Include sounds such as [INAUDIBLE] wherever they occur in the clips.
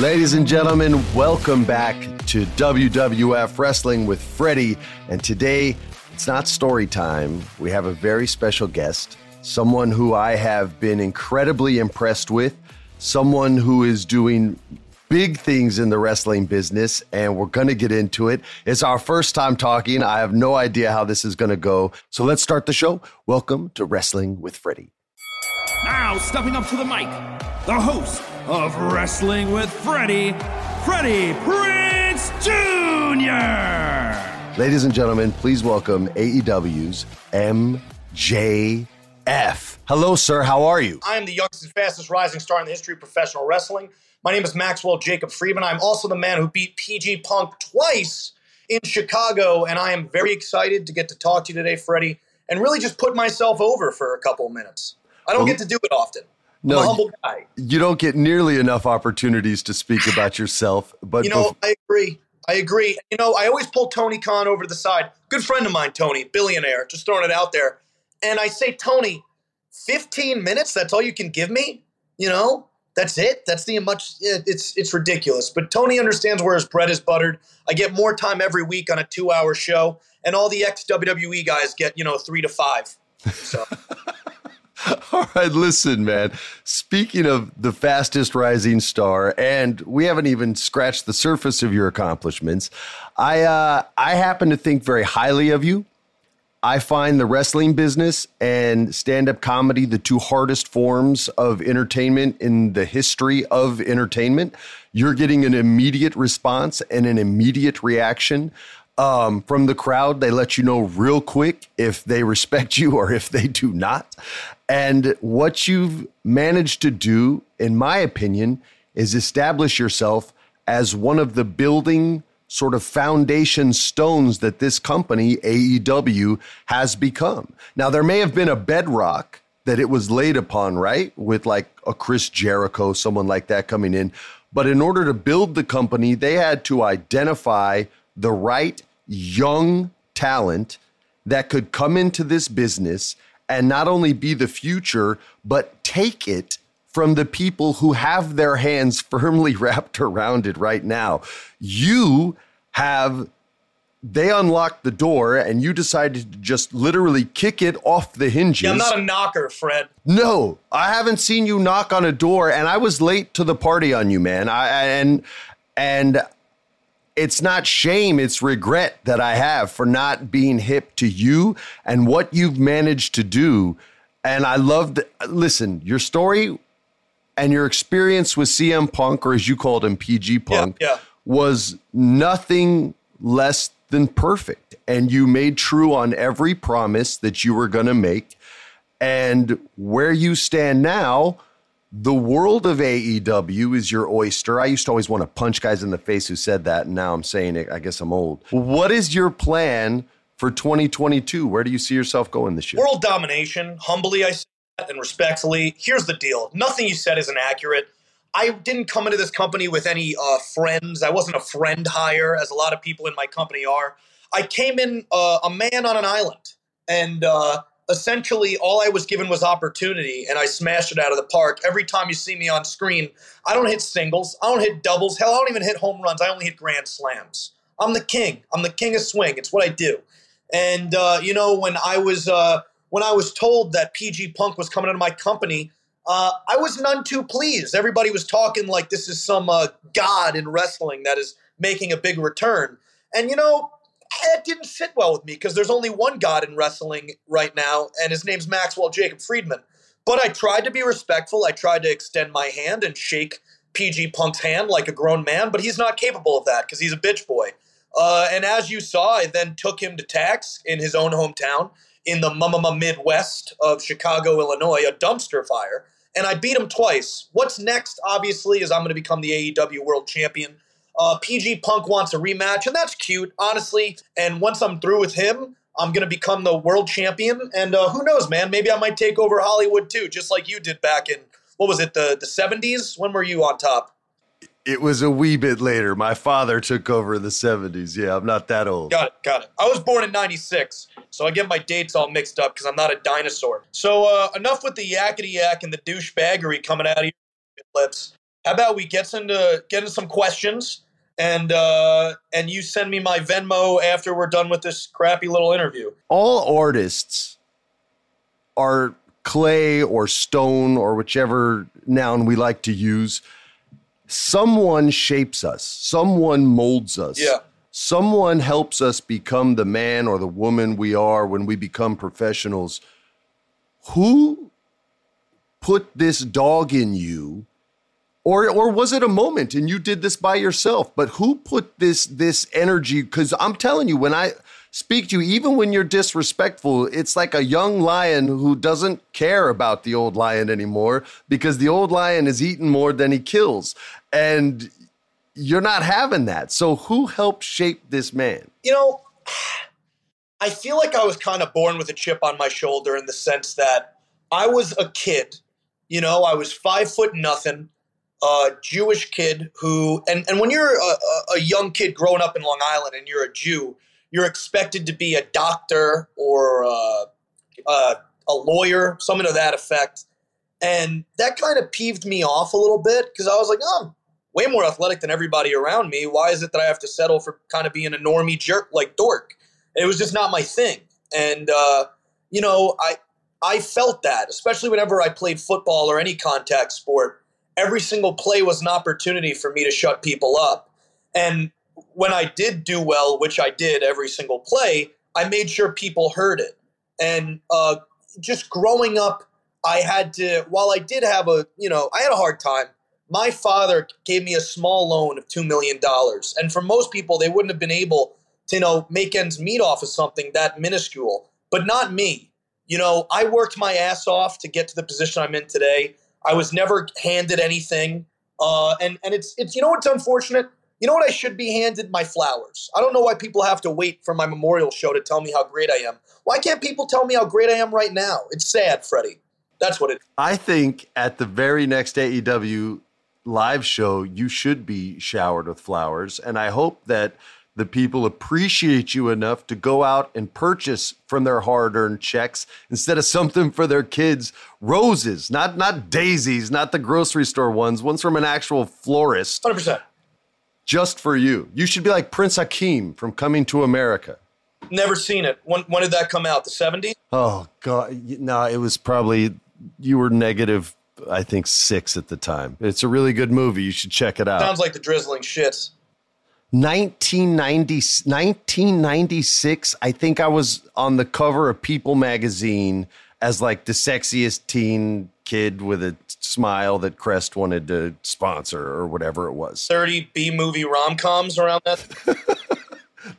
Ladies and gentlemen, welcome back to WWF Wrestling with Freddie. And today, it's not story time. We have a very special guest, someone who I have been incredibly impressed with, someone who is doing big things in the wrestling business, and we're going to get into it. It's our first time talking. I have no idea how this is going to go. So let's start the show. Welcome to Wrestling with Freddie. Now, stepping up to the mic, the host of Wrestling with Freddie, Freddie Prinze Jr. Ladies and gentlemen, please welcome AEW's MJF. Hello, sir. How are you? I am the youngest and fastest rising star in the history of professional wrestling. My name is Maxwell Jacob Friedman. I'm also the man who beat PG Punk twice in Chicago, and I am very excited to get to talk to you today, Freddie, and really just put myself over for a couple of minutes. I don't Well, get to do it often. I'm no, a humble guy. You don't get nearly enough opportunities to speak about yourself. But You know, I agree. I agree. You know, I always pull Tony Khan over to the side. Good friend of mine, Tony, billionaire, just throwing it out there. And I say, Tony, 15 minutes, that's all you can give me? You know? That's it. That's the much eh, it's it's ridiculous. But Tony understands where his bread is buttered. I get more time every week on a 2-hour show and all the ex WWE guys get, you know, 3 to 5. So [LAUGHS] [LAUGHS] All right, listen, man. Speaking of the fastest rising star, and we haven't even scratched the surface of your accomplishments, I uh, I happen to think very highly of you. I find the wrestling business and stand up comedy the two hardest forms of entertainment in the history of entertainment. You're getting an immediate response and an immediate reaction um, from the crowd. They let you know real quick if they respect you or if they do not. And what you've managed to do, in my opinion, is establish yourself as one of the building sort of foundation stones that this company, AEW, has become. Now, there may have been a bedrock that it was laid upon, right? With like a Chris Jericho, someone like that coming in. But in order to build the company, they had to identify the right young talent that could come into this business and not only be the future, but take it from the people who have their hands [LAUGHS] firmly wrapped around it right now. You have, they unlocked the door and you decided to just literally kick it off the hinges. yeah, I'm not a knocker, Fred. No, I haven't seen you knock on a door, and I was late to the party on you, man. I and and it's not shame, it's regret that I have for not being hip to you and what you've managed to do. And I love the listen, your story and your experience with CM Punk, or as you called him, PG Punk, yeah. was nothing less than perfect. And you made true on every promise that you were going to make. And where you stand now, the world of AEW is your oyster. I used to always want to punch guys in the face who said that, and now I'm saying it. I guess I'm old. What is your plan for 2022? Where do you see yourself going this year? World domination, humbly I say that and respectfully. Here's the deal. Nothing you said is inaccurate. I didn't come into this company with any uh, friends. I wasn't a friend hire, as a lot of people in my company are. I came in uh, a man on an island, and uh, essentially all I was given was opportunity, and I smashed it out of the park. Every time you see me on screen, I don't hit singles, I don't hit doubles, hell, I don't even hit home runs. I only hit grand slams. I'm the king. I'm the king of swing. It's what I do. And uh, you know, when I was uh, when I was told that PG Punk was coming into my company, uh, I was none too pleased. Everybody was talking like this is some uh, god in wrestling that is making a big return. And you know, it didn't sit well with me because there's only one god in wrestling right now, and his name's Maxwell Jacob Friedman. But I tried to be respectful. I tried to extend my hand and shake PG Punk's hand like a grown man, but he's not capable of that because he's a bitch boy. Uh, and as you saw, I then took him to tax in his own hometown in the Mumma Midwest of Chicago, Illinois, a dumpster fire. And I beat him twice. What's next, obviously, is I'm going to become the AEW World Champion. Uh, PG Punk wants a rematch, and that's cute, honestly. And once I'm through with him, I'm going to become the world champion. And uh, who knows, man? Maybe I might take over Hollywood too, just like you did back in, what was it, the, the 70s? When were you on top? It was a wee bit later. My father took over in the 70s. Yeah, I'm not that old. Got it, got it. I was born in 96, so I get my dates all mixed up because I'm not a dinosaur. So uh, enough with the yakety yak and the douchebaggery coming out of your lips. How about we get into get into some questions and uh, and you send me my Venmo after we're done with this crappy little interview. All artists are clay or stone or whichever noun we like to use someone shapes us, someone molds us. Yeah. Someone helps us become the man or the woman we are when we become professionals. Who put this dog in you? Or, or was it a moment and you did this by yourself? But who put this this energy? Because I'm telling you, when I speak to you, even when you're disrespectful, it's like a young lion who doesn't care about the old lion anymore because the old lion is eaten more than he kills. And you're not having that. So who helped shape this man? You know, I feel like I was kind of born with a chip on my shoulder in the sense that I was a kid. You know, I was five foot nothing, a Jewish kid who, and, and when you're a, a young kid growing up in Long Island and you're a Jew, you're expected to be a doctor or a, a, a lawyer, something to that effect. And that kind of peeved me off a little bit because I was like, oh, way more athletic than everybody around me. Why is it that I have to settle for kind of being a normie jerk like dork? It was just not my thing. And uh, you know, I I felt that, especially whenever I played football or any contact sport. Every single play was an opportunity for me to shut people up. And when I did do well, which I did every single play, I made sure people heard it. And uh, just growing up, I had to. While I did have a, you know, I had a hard time my father gave me a small loan of $2 million. And for most people, they wouldn't have been able to, you know, make ends meet off of something that minuscule, but not me. You know, I worked my ass off to get to the position I'm in today. I was never handed anything. Uh, and, and it's, it's, you know what's unfortunate? You know what I should be handed? My flowers. I don't know why people have to wait for my memorial show to tell me how great I am. Why can't people tell me how great I am right now? It's sad, Freddie. That's what it is. I think at the very next AEW live show, you should be showered with flowers. And I hope that the people appreciate you enough to go out and purchase from their hard-earned checks instead of something for their kids. Roses not not daisies not the grocery store ones ones from an actual florist. 100% just for you. You should be like prince hakeem from coming to america. Never seen it. When, when did that come out? The 70s oh god. No it was probably you were negative I think six at the time. It's a really good movie. You should check it out. Sounds like the drizzling shits. 1990, 1996, I think I was on the cover of People magazine as like the sexiest teen kid with a smile that Crest wanted to sponsor or whatever it was. 30 B movie rom coms around that.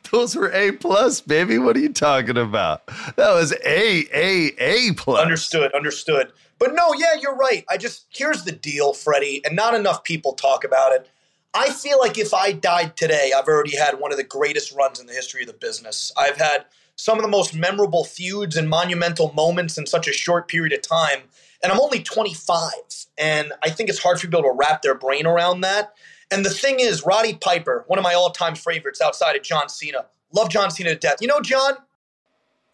[LAUGHS] Those were A plus, baby. What are you talking about? That was A A A plus. Understood, understood. But no, yeah, you're right. I just here's the deal, Freddie, and not enough people talk about it. I feel like if I died today, I've already had one of the greatest runs in the history of the business. I've had some of the most memorable feuds and monumental moments in such a short period of time. And I'm only 25. And I think it's hard for people to wrap their brain around that. And the thing is, Roddy Piper, one of my all time favorites outside of John Cena, love John Cena to death. You know, John?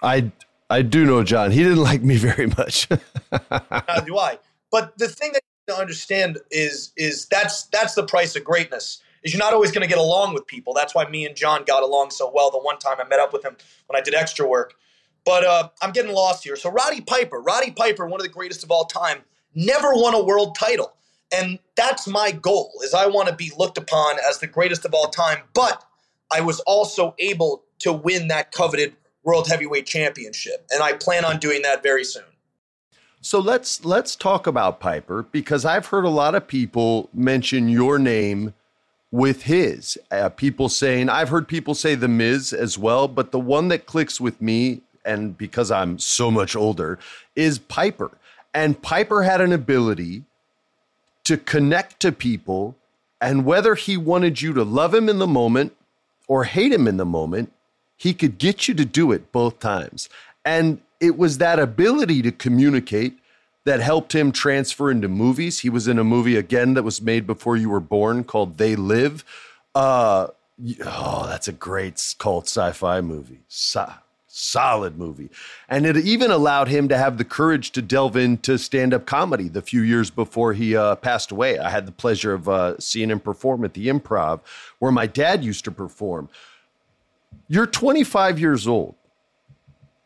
I I do know John. He didn't [LAUGHS] like me very much. [LAUGHS] Neither do I. But the thing that to understand is is that's that's the price of greatness. Is you're not always going to get along with people. That's why me and John got along so well. The one time I met up with him when I did extra work. But uh, I'm getting lost here. So Roddy Piper, Roddy Piper, one of the greatest of all time, never won a world title, and that's my goal. Is I want to be looked upon as the greatest of all time. But I was also able to win that coveted world heavyweight championship, and I plan on doing that very soon. So let's let's talk about Piper because I've heard a lot of people mention your name with his. Uh, people saying I've heard people say the Miz as well, but the one that clicks with me and because I'm so much older is Piper. And Piper had an ability to connect to people and whether he wanted you to love him in the moment or hate him in the moment, he could get you to do it both times. And it was that ability to communicate that helped him transfer into movies. He was in a movie again that was made before you were born called They Live. Uh, oh, that's a great cult sci-fi movie. So, solid movie. And it even allowed him to have the courage to delve into stand-up comedy the few years before he uh, passed away. I had the pleasure of uh, seeing him perform at the Improv, where my dad used to perform. You're 25 years old.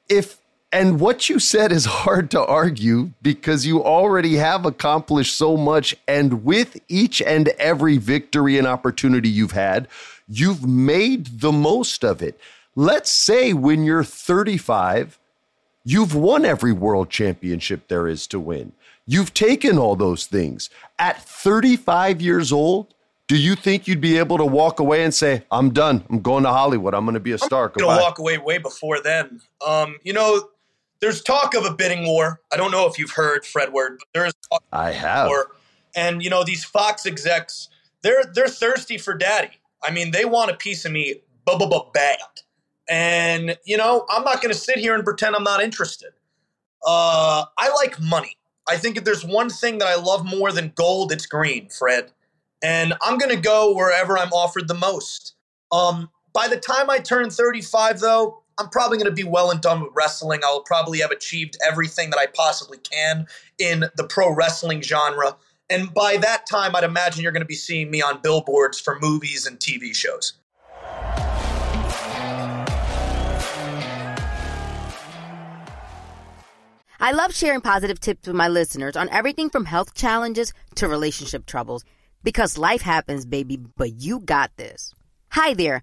If and what you said is hard to argue because you already have accomplished so much. And with each and every victory and opportunity you've had, you've made the most of it. Let's say when you're 35, you've won every world championship there is to win. You've taken all those things. At 35 years old, do you think you'd be able to walk away and say, "I'm done. I'm going to Hollywood. I'm going to be a star"? I'm going to walk away way before then. Um, you know, there's talk of a bidding war. I don't know if you've heard Fred Word, but there is. Talk. I have. War. And you know these Fox execs, they're they're thirsty for daddy. I mean, they want a piece of me, bad. And you know, I'm not going to sit here and pretend I'm not interested. Uh, I like money. I think if there's one thing that I love more than gold, it's green, Fred. And I'm going to go wherever I'm offered the most. Um, by the time I turn 35, though, I'm probably going to be well and done with wrestling. I'll probably have achieved everything that I possibly can in the pro wrestling genre. And by that time, I'd imagine you're going to be seeing me on billboards for movies and TV shows. I love sharing positive tips with my listeners on everything from health challenges to relationship troubles because life happens, baby, but you got this. Hi there.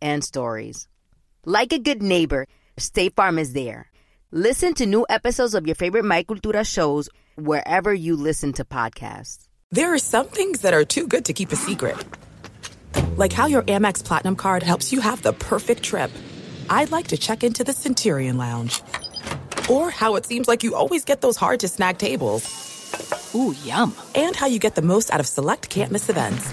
and stories. Like a good neighbor, State Farm is there. Listen to new episodes of your favorite My Cultura shows wherever you listen to podcasts. There are some things that are too good to keep a secret. Like how your Amex Platinum card helps you have the perfect trip. I'd like to check into the Centurion Lounge. Or how it seems like you always get those hard to snag tables. Ooh, yum. And how you get the most out of select can't miss events.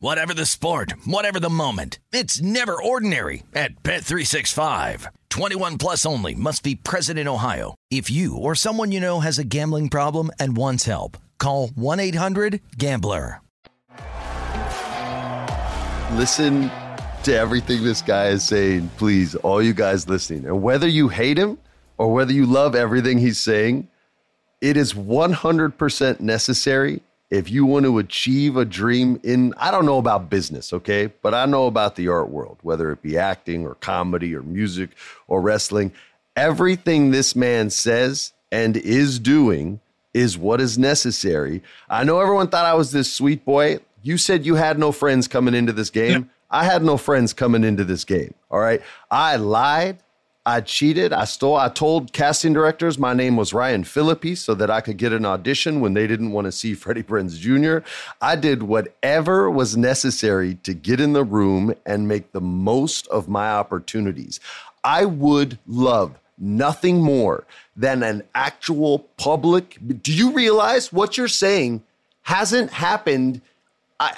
Whatever the sport, whatever the moment, it's never ordinary at Bet365. 21 plus only must be present in Ohio. If you or someone you know has a gambling problem and wants help, call 1-800-GAMBLER. Listen to everything this guy is saying, please, all you guys listening. And whether you hate him or whether you love everything he's saying, it is 100% necessary if you want to achieve a dream in, I don't know about business, okay, but I know about the art world, whether it be acting or comedy or music or wrestling, everything this man says and is doing is what is necessary. I know everyone thought I was this sweet boy. You said you had no friends coming into this game. I had no friends coming into this game. All right. I lied. I cheated. I stole. I told casting directors my name was Ryan Phillippe so that I could get an audition when they didn't want to see Freddie Prinze Jr. I did whatever was necessary to get in the room and make the most of my opportunities. I would love nothing more than an actual public. Do you realize what you're saying hasn't happened I,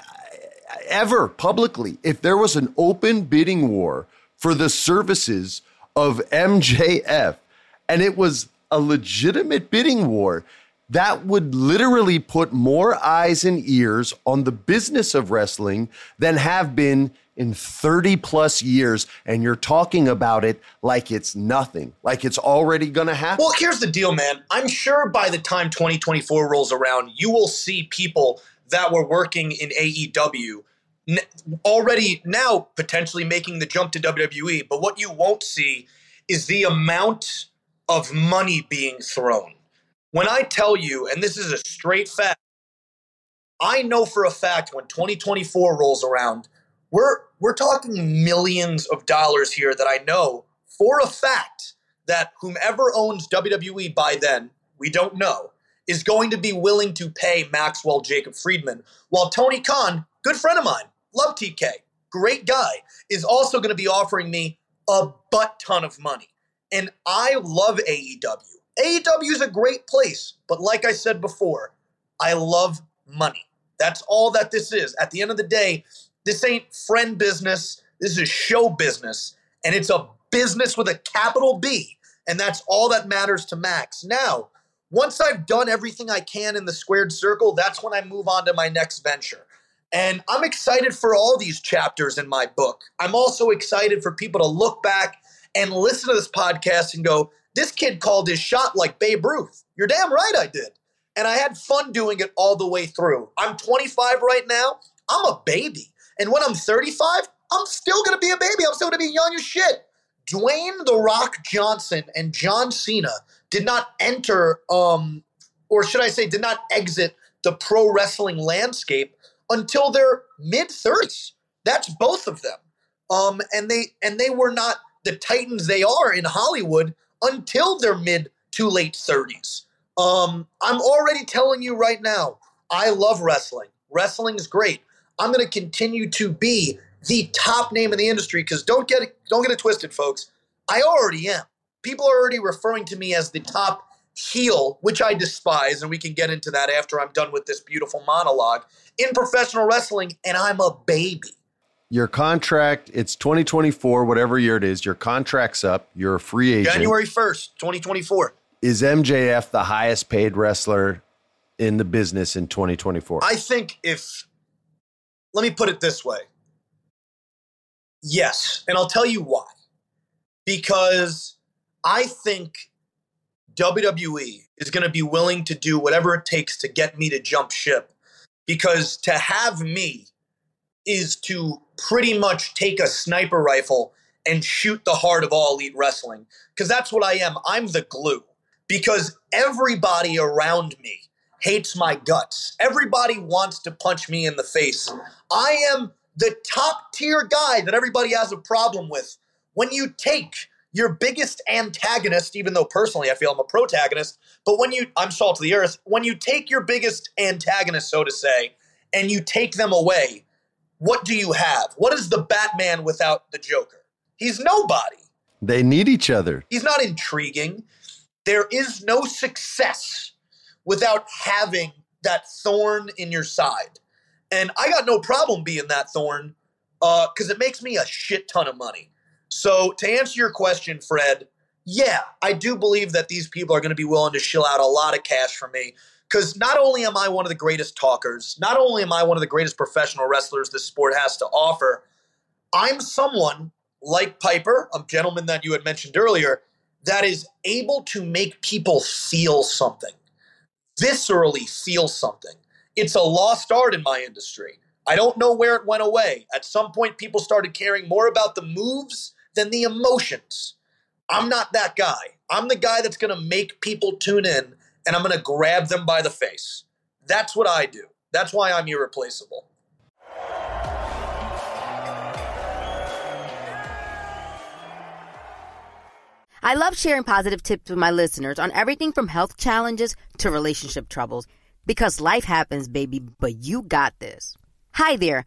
ever publicly? If there was an open bidding war for the services of MJF and it was a legitimate bidding war, that would literally put more eyes and ears on the business of wrestling than have been in 30 plus years. And you're talking about it like it's nothing, like it's already going to happen. Well, here's the deal, man. I'm sure by the time 2024 rolls around, you will see people that were working in AEW already now potentially making the jump to WWE. But what you won't see is the amount of money being thrown. When I tell you, and this is a straight fact, I know for a fact when 2024 rolls around, we're we're talking millions of dollars here that I know for a fact that whomever owns WWE by then, we don't know, is going to be willing to pay Maxwell Jacob Friedman, while Tony Khan, good friend of mine, love TK, great guy, is also going to be offering me a butt ton of money. And I love AEW. AEW is a great place, but like I said before, I love money. That's all that this is. At the end of the day, this ain't friend business. This is show business, and it's a business with a capital B. And that's all that matters to Max. Now, once I've done everything I can in the squared circle, that's when I move on to my next venture. And I'm excited for all these chapters in my book. I'm also excited for people to look back and listen to this podcast and go, this kid called his shot like Babe Ruth. You're damn right I did. And I had fun doing it all the way through. I'm 25 right now. I'm a baby. And when I'm 35, I'm still going to be a baby. I'm still going to be young as shit. Dwayne The Rock Johnson and John Cena did not enter, um, or should I say, did not exit the pro wrestling landscape until their mid 30s. That's both of them. Um, and they and they were not the titans they are in Hollywood until their mid to late 30s. Um, I'm already telling you right now, I love wrestling. Wrestling is great. I'm going to continue to be the top name in the industry because don't get it, don't get it twisted, folks. I already am. People are already referring to me as the top heel, which I despise, and we can get into that after I'm done with this beautiful monologue in professional wrestling, and I'm a baby. Your contract, it's 2024, whatever year it is, your contract's up, you're a free agent. January 1st, 2024. Is MJF the highest paid wrestler in the business in 2024? I think if, let me put it this way. Yes, and I'll tell you why. Because I think WWE is going to be willing to do whatever it takes to get me to jump ship. Because to have me is to pretty much take a sniper rifle and shoot the heart of all elite wrestling. Because that's what I am. I'm the glue. Because everybody around me hates my guts. Everybody wants to punch me in the face. I am the top tier guy that everybody has a problem with. When you take your biggest antagonist, even though personally I feel I'm a protagonist, but when you, I'm salt to the earth, when you take your biggest antagonist, so to say, and you take them away, what do you have? What is the Batman without the Joker? He's nobody. They need each other. He's not intriguing. There is no success without having that thorn in your side. And I got no problem being that thorn because uh, it makes me a shit ton of money. So, to answer your question, Fred, yeah, I do believe that these people are going to be willing to shill out a lot of cash for me. Because not only am I one of the greatest talkers, not only am I one of the greatest professional wrestlers this sport has to offer, I'm someone like Piper, a gentleman that you had mentioned earlier, that is able to make people feel something, viscerally feel something. It's a lost art in my industry. I don't know where it went away. At some point, people started caring more about the moves than the emotions. I'm not that guy. I'm the guy that's going to make people tune in and I'm going to grab them by the face. That's what I do. That's why I'm irreplaceable. I love sharing positive tips with my listeners on everything from health challenges to relationship troubles because life happens, baby, but you got this. Hi there,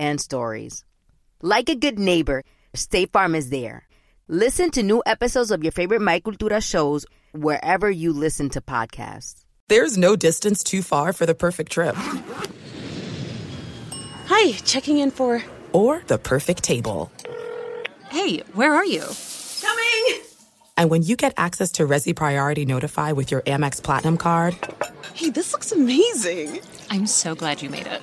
and stories. Like a good neighbor, State Farm is there. Listen to new episodes of your favorite My Cultura shows wherever you listen to podcasts. There's no distance too far for the perfect trip. Hi, checking in for. Or the perfect table. Hey, where are you? Coming! And when you get access to Resy Priority Notify with your Amex Platinum card. Hey, this looks amazing! I'm so glad you made it.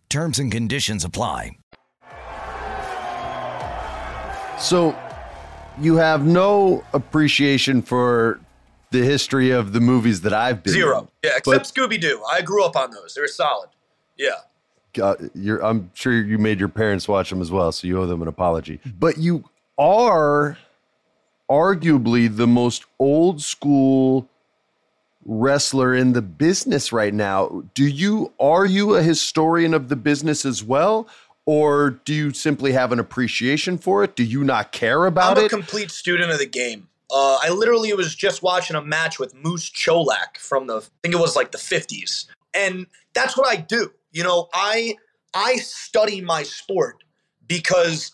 Terms and conditions apply. So you have no appreciation for the history of the movies that I've been Zero. in, Yeah, except Scooby Doo. I grew up on those. They're solid. Yeah. uh, you're, I'm sure you made your parents watch them as well, so you owe them an apology. But you are arguably the most old school wrestler in the business right now. Do you are you a historian of the business as well? Or do you simply have an appreciation for it? Do you not care about it? I'm a it? complete student of the game. Uh, I literally was just watching a match with Moose Cholak from the, I think it was like the 50s. And that's what I do. You know, I I study my sport because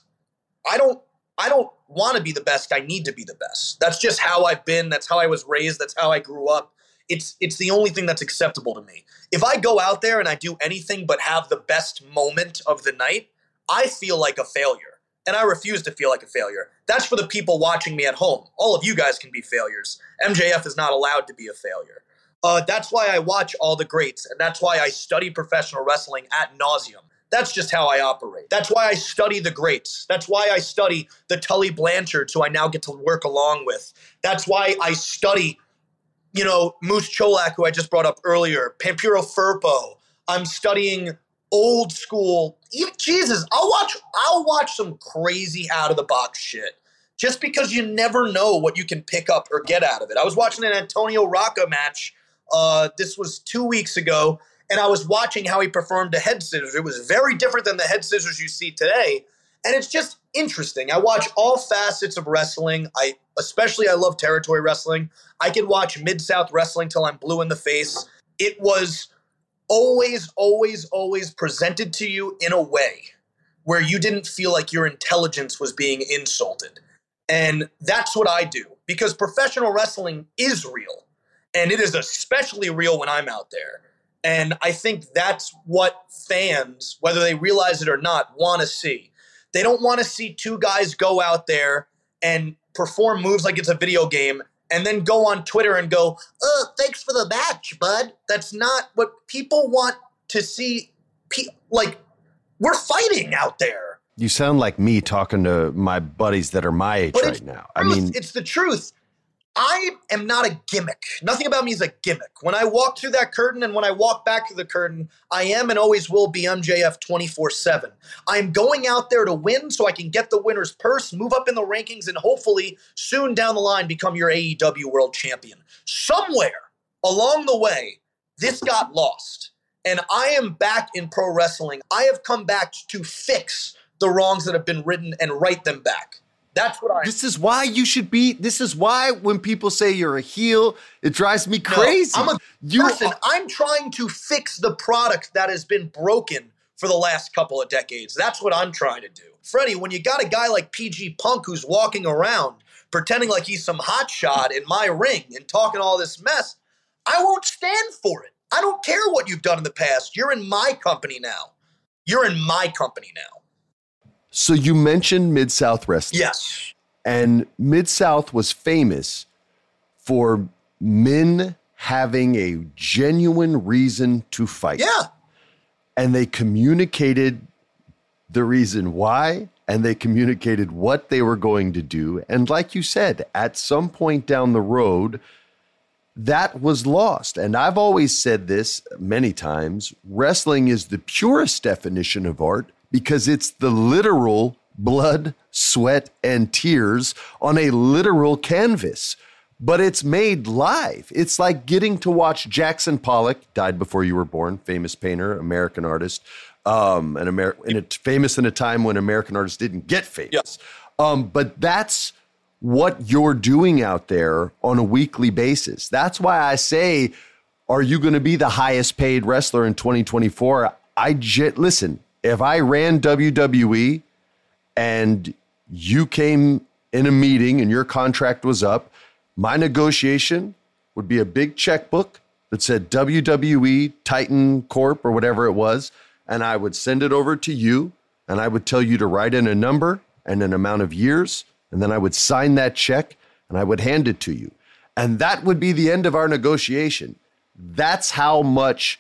I don't I don't want to be the best. I need to be the best. That's just how I've been. That's how I was raised. That's how I grew up. It's it's the only thing that's acceptable to me. If I go out there and I do anything but have the best moment of the night, I feel like a failure. And I refuse to feel like a failure. That's for the people watching me at home. All of you guys can be failures. MJF is not allowed to be a failure. Uh, that's why I watch all the greats, and that's why I study professional wrestling at nauseum. That's just how I operate. That's why I study the greats. That's why I study the Tully Blanchards, who I now get to work along with. That's why I study, you know, Moose Cholak, who I just brought up earlier, Pampero Firpo. I'm studying old school. Jesus, I'll watch. I'll watch some crazy out of the box shit just because you never know what you can pick up or get out of it. I was watching an Antonio Rocca match. Uh, this was two weeks ago, and I was watching how he performed the head scissors. It was very different than the head scissors you see today, and it's just interesting. I watch all facets of wrestling. I especially I love territory wrestling. I could watch Mid South wrestling till I'm blue in the face. It was always, always, always presented to you in a way where you didn't feel like your intelligence was being insulted. And that's what I do because professional wrestling is real. And it is especially real when I'm out there. And I think that's what fans, whether they realize it or not, want to see. They don't want to see two guys go out there and perform moves like it's a video game and then go on Twitter and go, oh, thanks for the match, bud. That's not what people want to see. Pe- like, we're fighting out there. You sound like me talking to my buddies that are my age right now. I mean, it's the truth. I am not a gimmick. Nothing about me is a gimmick. When I walk through that curtain and when I walk back through the curtain, I am and always will be MJF 24 7. I'm going out there to win so I can get the winner's purse, move up in the rankings, and hopefully soon down the line become your AEW world champion. Somewhere along the way, this got lost. And I am back in pro wrestling. I have come back to fix the wrongs that have been written and write them back. That's what I. This is why you should be. This is why when people say you're a heel, it drives me crazy. No, I'm a you person. are- I'm trying to fix the product that has been broken for the last couple of decades. That's what I'm trying to do. Freddie, when you got a guy like PG Punk who's walking around pretending like he's some hotshot in my ring and talking all this mess, I won't stand for it. I don't care what you've done in the past. You're in my company now. You're in my company now. So you mentioned Mid South Wrestling. Yes. And Mid South was famous for men having a genuine reason to fight. Yeah. And they communicated the reason why and they communicated what they were going to do. And like you said, at some point down the road, that was lost. And I've always said this many times wrestling is the purest definition of art because it's the literal blood, sweat, and tears on a literal canvas. But it's made live. It's like getting to watch Jackson Pollock, died before you were born, famous painter, American artist, um, an Amer- in a, famous in a time when American artists didn't get famous. Um, but that's what you're doing out there on a weekly basis. That's why I say, are you going to be the highest paid wrestler in 2024? I j- listen. If I ran WWE and you came in a meeting and your contract was up, my negotiation would be a big checkbook that said WWE Titan Corp or whatever it was, and I would send it over to you and I would tell you to write in a number and an amount of years and then I would sign that check and I would hand it to you. And that would be the end of our negotiation. That's how much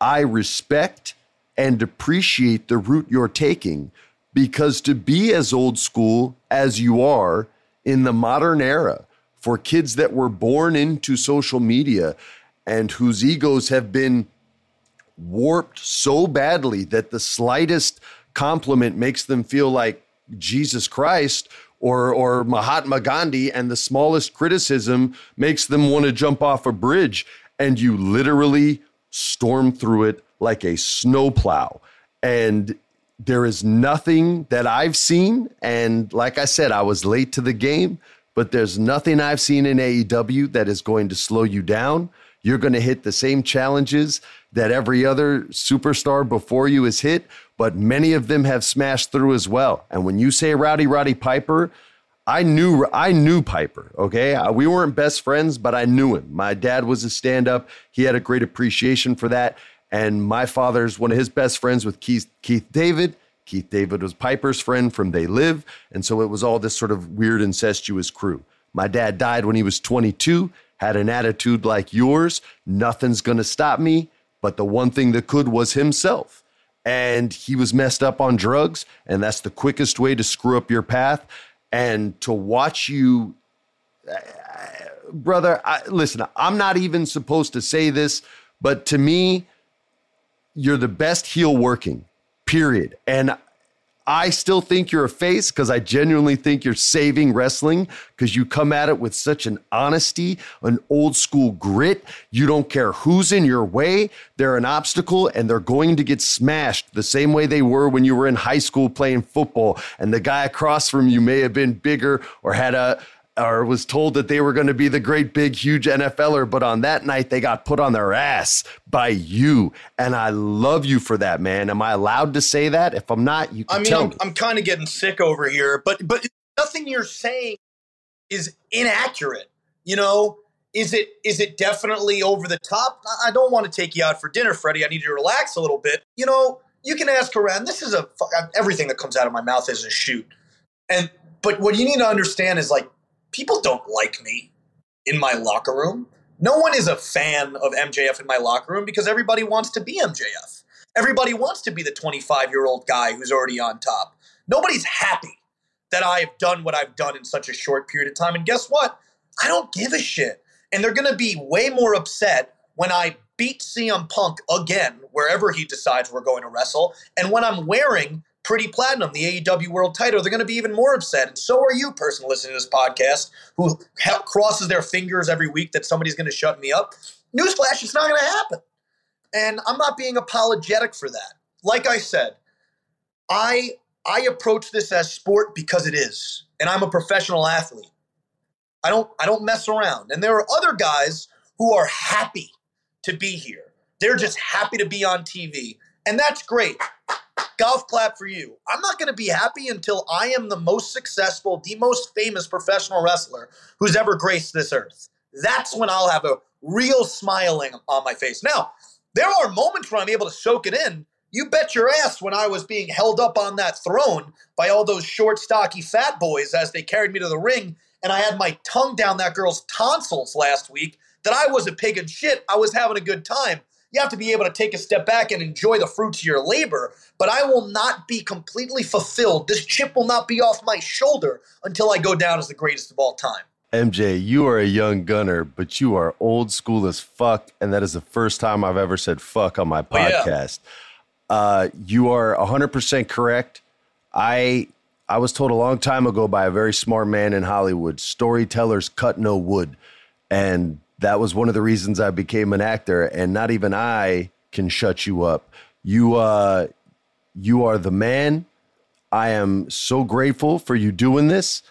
I respect and appreciate the route you're taking. Because to be as old school as you are in the modern era for kids that were born into social media and whose egos have been warped so badly that the slightest compliment makes them feel like Jesus Christ or or Mahatma Gandhi and the smallest criticism makes them want to jump off a bridge and you literally storm through it like a snowplow and there is nothing that I've seen and like I said I was late to the game but there's nothing I've seen in AEW that is going to slow you down you're going to hit the same challenges that every other superstar before you has hit, but many of them have smashed through as well. And when you say Rowdy Roddy Piper, I knew I knew Piper. Okay, we weren't best friends, but I knew him. My dad was a stand-up. He had a great appreciation for that. And my father's one of his best friends with Keith Keith David. Keith David was Piper's friend from They Live, and so it was all this sort of weird incestuous crew. My dad died when he was 22. Had an attitude like yours. Nothing's gonna stop me. But the one thing that could was himself. And he was messed up on drugs. And that's the quickest way to screw up your path. And to watch you, uh, brother, I, listen, I'm not even supposed to say this, but to me, you're the best heel working, period. And I still think you're a face because I genuinely think you're saving wrestling because you come at it with such an honesty, an old school grit. You don't care who's in your way. They're an obstacle and they're going to get smashed the same way they were when you were in high school playing football. And the guy across from you may have been bigger or had a, or was told that they were going to be the great big huge NFLer, but on that night they got put on their ass by you. And I love you for that, man. Am I allowed to say that? If I'm not, you can I mean, I'm, me. I'm kind of getting sick over here, but but nothing you're saying is inaccurate. You know, is it is it definitely over the top? I- I don't want to take you out for dinner, Freddie. I need you to relax a little bit. You know, you can ask around. This is a everything that comes out of my mouth is a shoot. And but what you need to understand is like people don't like me in my locker room. No one is a fan of MJF in my locker room because everybody wants to be MJF. Everybody wants to be the 25 year old guy who's already on top. Nobody's happy that I have done what I've done in such a short period of time. And guess what? I don't give a shit. And they're going to be way more upset when I beat CM Punk again, wherever he decides we're going to wrestle. And when I'm wearing Pretty Platinum, the AEW World title, they're going to be even more upset. And so are you, person listening to this podcast, who crosses their fingers every week that somebody's going to shut me up. Newsflash, it's not going to happen. And I'm not being apologetic for that. Like I said, I I approach this as sport because it is. And I'm a professional athlete. I don't I don't mess around. And there are other guys who are happy to be here. They're just happy to be on TV. And that's great. Golf clap for you. I'm not going to be happy until I am the most successful, the most famous professional wrestler who's ever graced this earth. That's when I'll have a real smiling on my face. Now, there are moments where I'm able to soak it in. You bet your ass when I was being held up on that throne by all those short, stocky fat boys as they carried me to the ring, and I had my tongue down that girl's tonsils last week, that I was a pig in shit. I was having a good time. You have to be able to take a step back and enjoy the fruits of your labor, but I will not be completely fulfilled. This chip will not be off my shoulder until I go down as the greatest of all time. MJ, you are a young gunner, but you are old school as fuck. And that is the first time I've ever said fuck on my podcast. Oh, yeah. uh, you are 100% correct. I I was told a long time ago by a very smart man in Hollywood storytellers cut no wood. And that was one of the reasons I became an actor. And not even I can shut you up. You, uh, you are the man. I am so grateful for you doing this.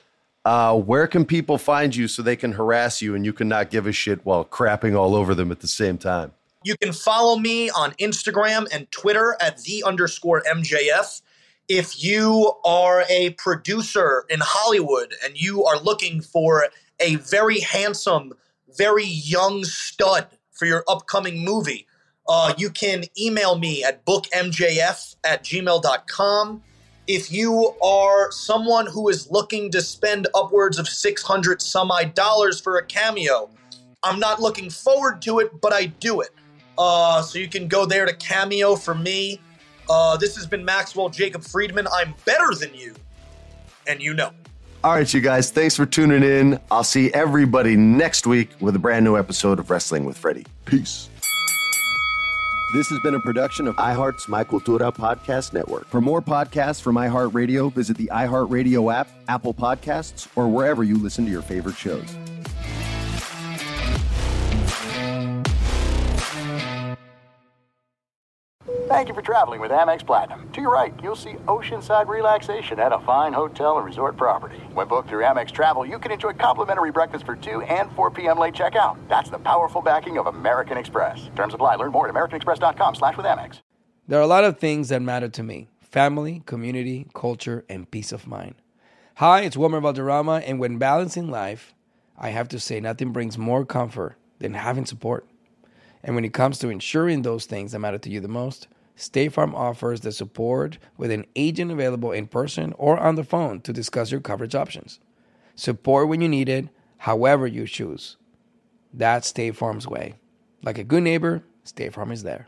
Uh, where can people find you so they can harass you and you can not give a shit while crapping all over them at the same time? You can follow me on Instagram and Twitter at the underscore MJF. If you are a producer in Hollywood and you are looking for a very handsome, very young stud for your upcoming movie, uh, you can email me at bookmjf at gmail.com if you are someone who is looking to spend upwards of 600 some odd dollars for a cameo, I'm not looking forward to it, but I do it. Uh, so you can go there to cameo for me. Uh, this has been Maxwell Jacob Friedman. I'm better than you, and you know. All right, you guys, thanks for tuning in. I'll see everybody next week with a brand new episode of Wrestling with Freddie. Peace. This has been a production of iHeart's My Cultura Podcast Network. For more podcasts from iHeartRadio, visit the iHeartRadio app, Apple Podcasts, or wherever you listen to your favorite shows. Thank you for traveling with Amex Platinum. To your right, you'll see oceanside relaxation at a fine hotel and resort property. When booked through Amex Travel, you can enjoy complimentary breakfast for 2 and 4 p.m. late checkout. That's the powerful backing of American Express. Terms apply. Learn more at americanexpress.com slash with Amex. There are a lot of things that matter to me. Family, community, culture, and peace of mind. Hi, it's Wilmer Valderrama, and when balancing life, I have to say nothing brings more comfort than having support. And when it comes to ensuring those things that matter to you the most, State Farm offers the support with an agent available in person or on the phone to discuss your coverage options. Support when you need it, however you choose. That's State Farm's way. Like a good neighbor, State Farm is there.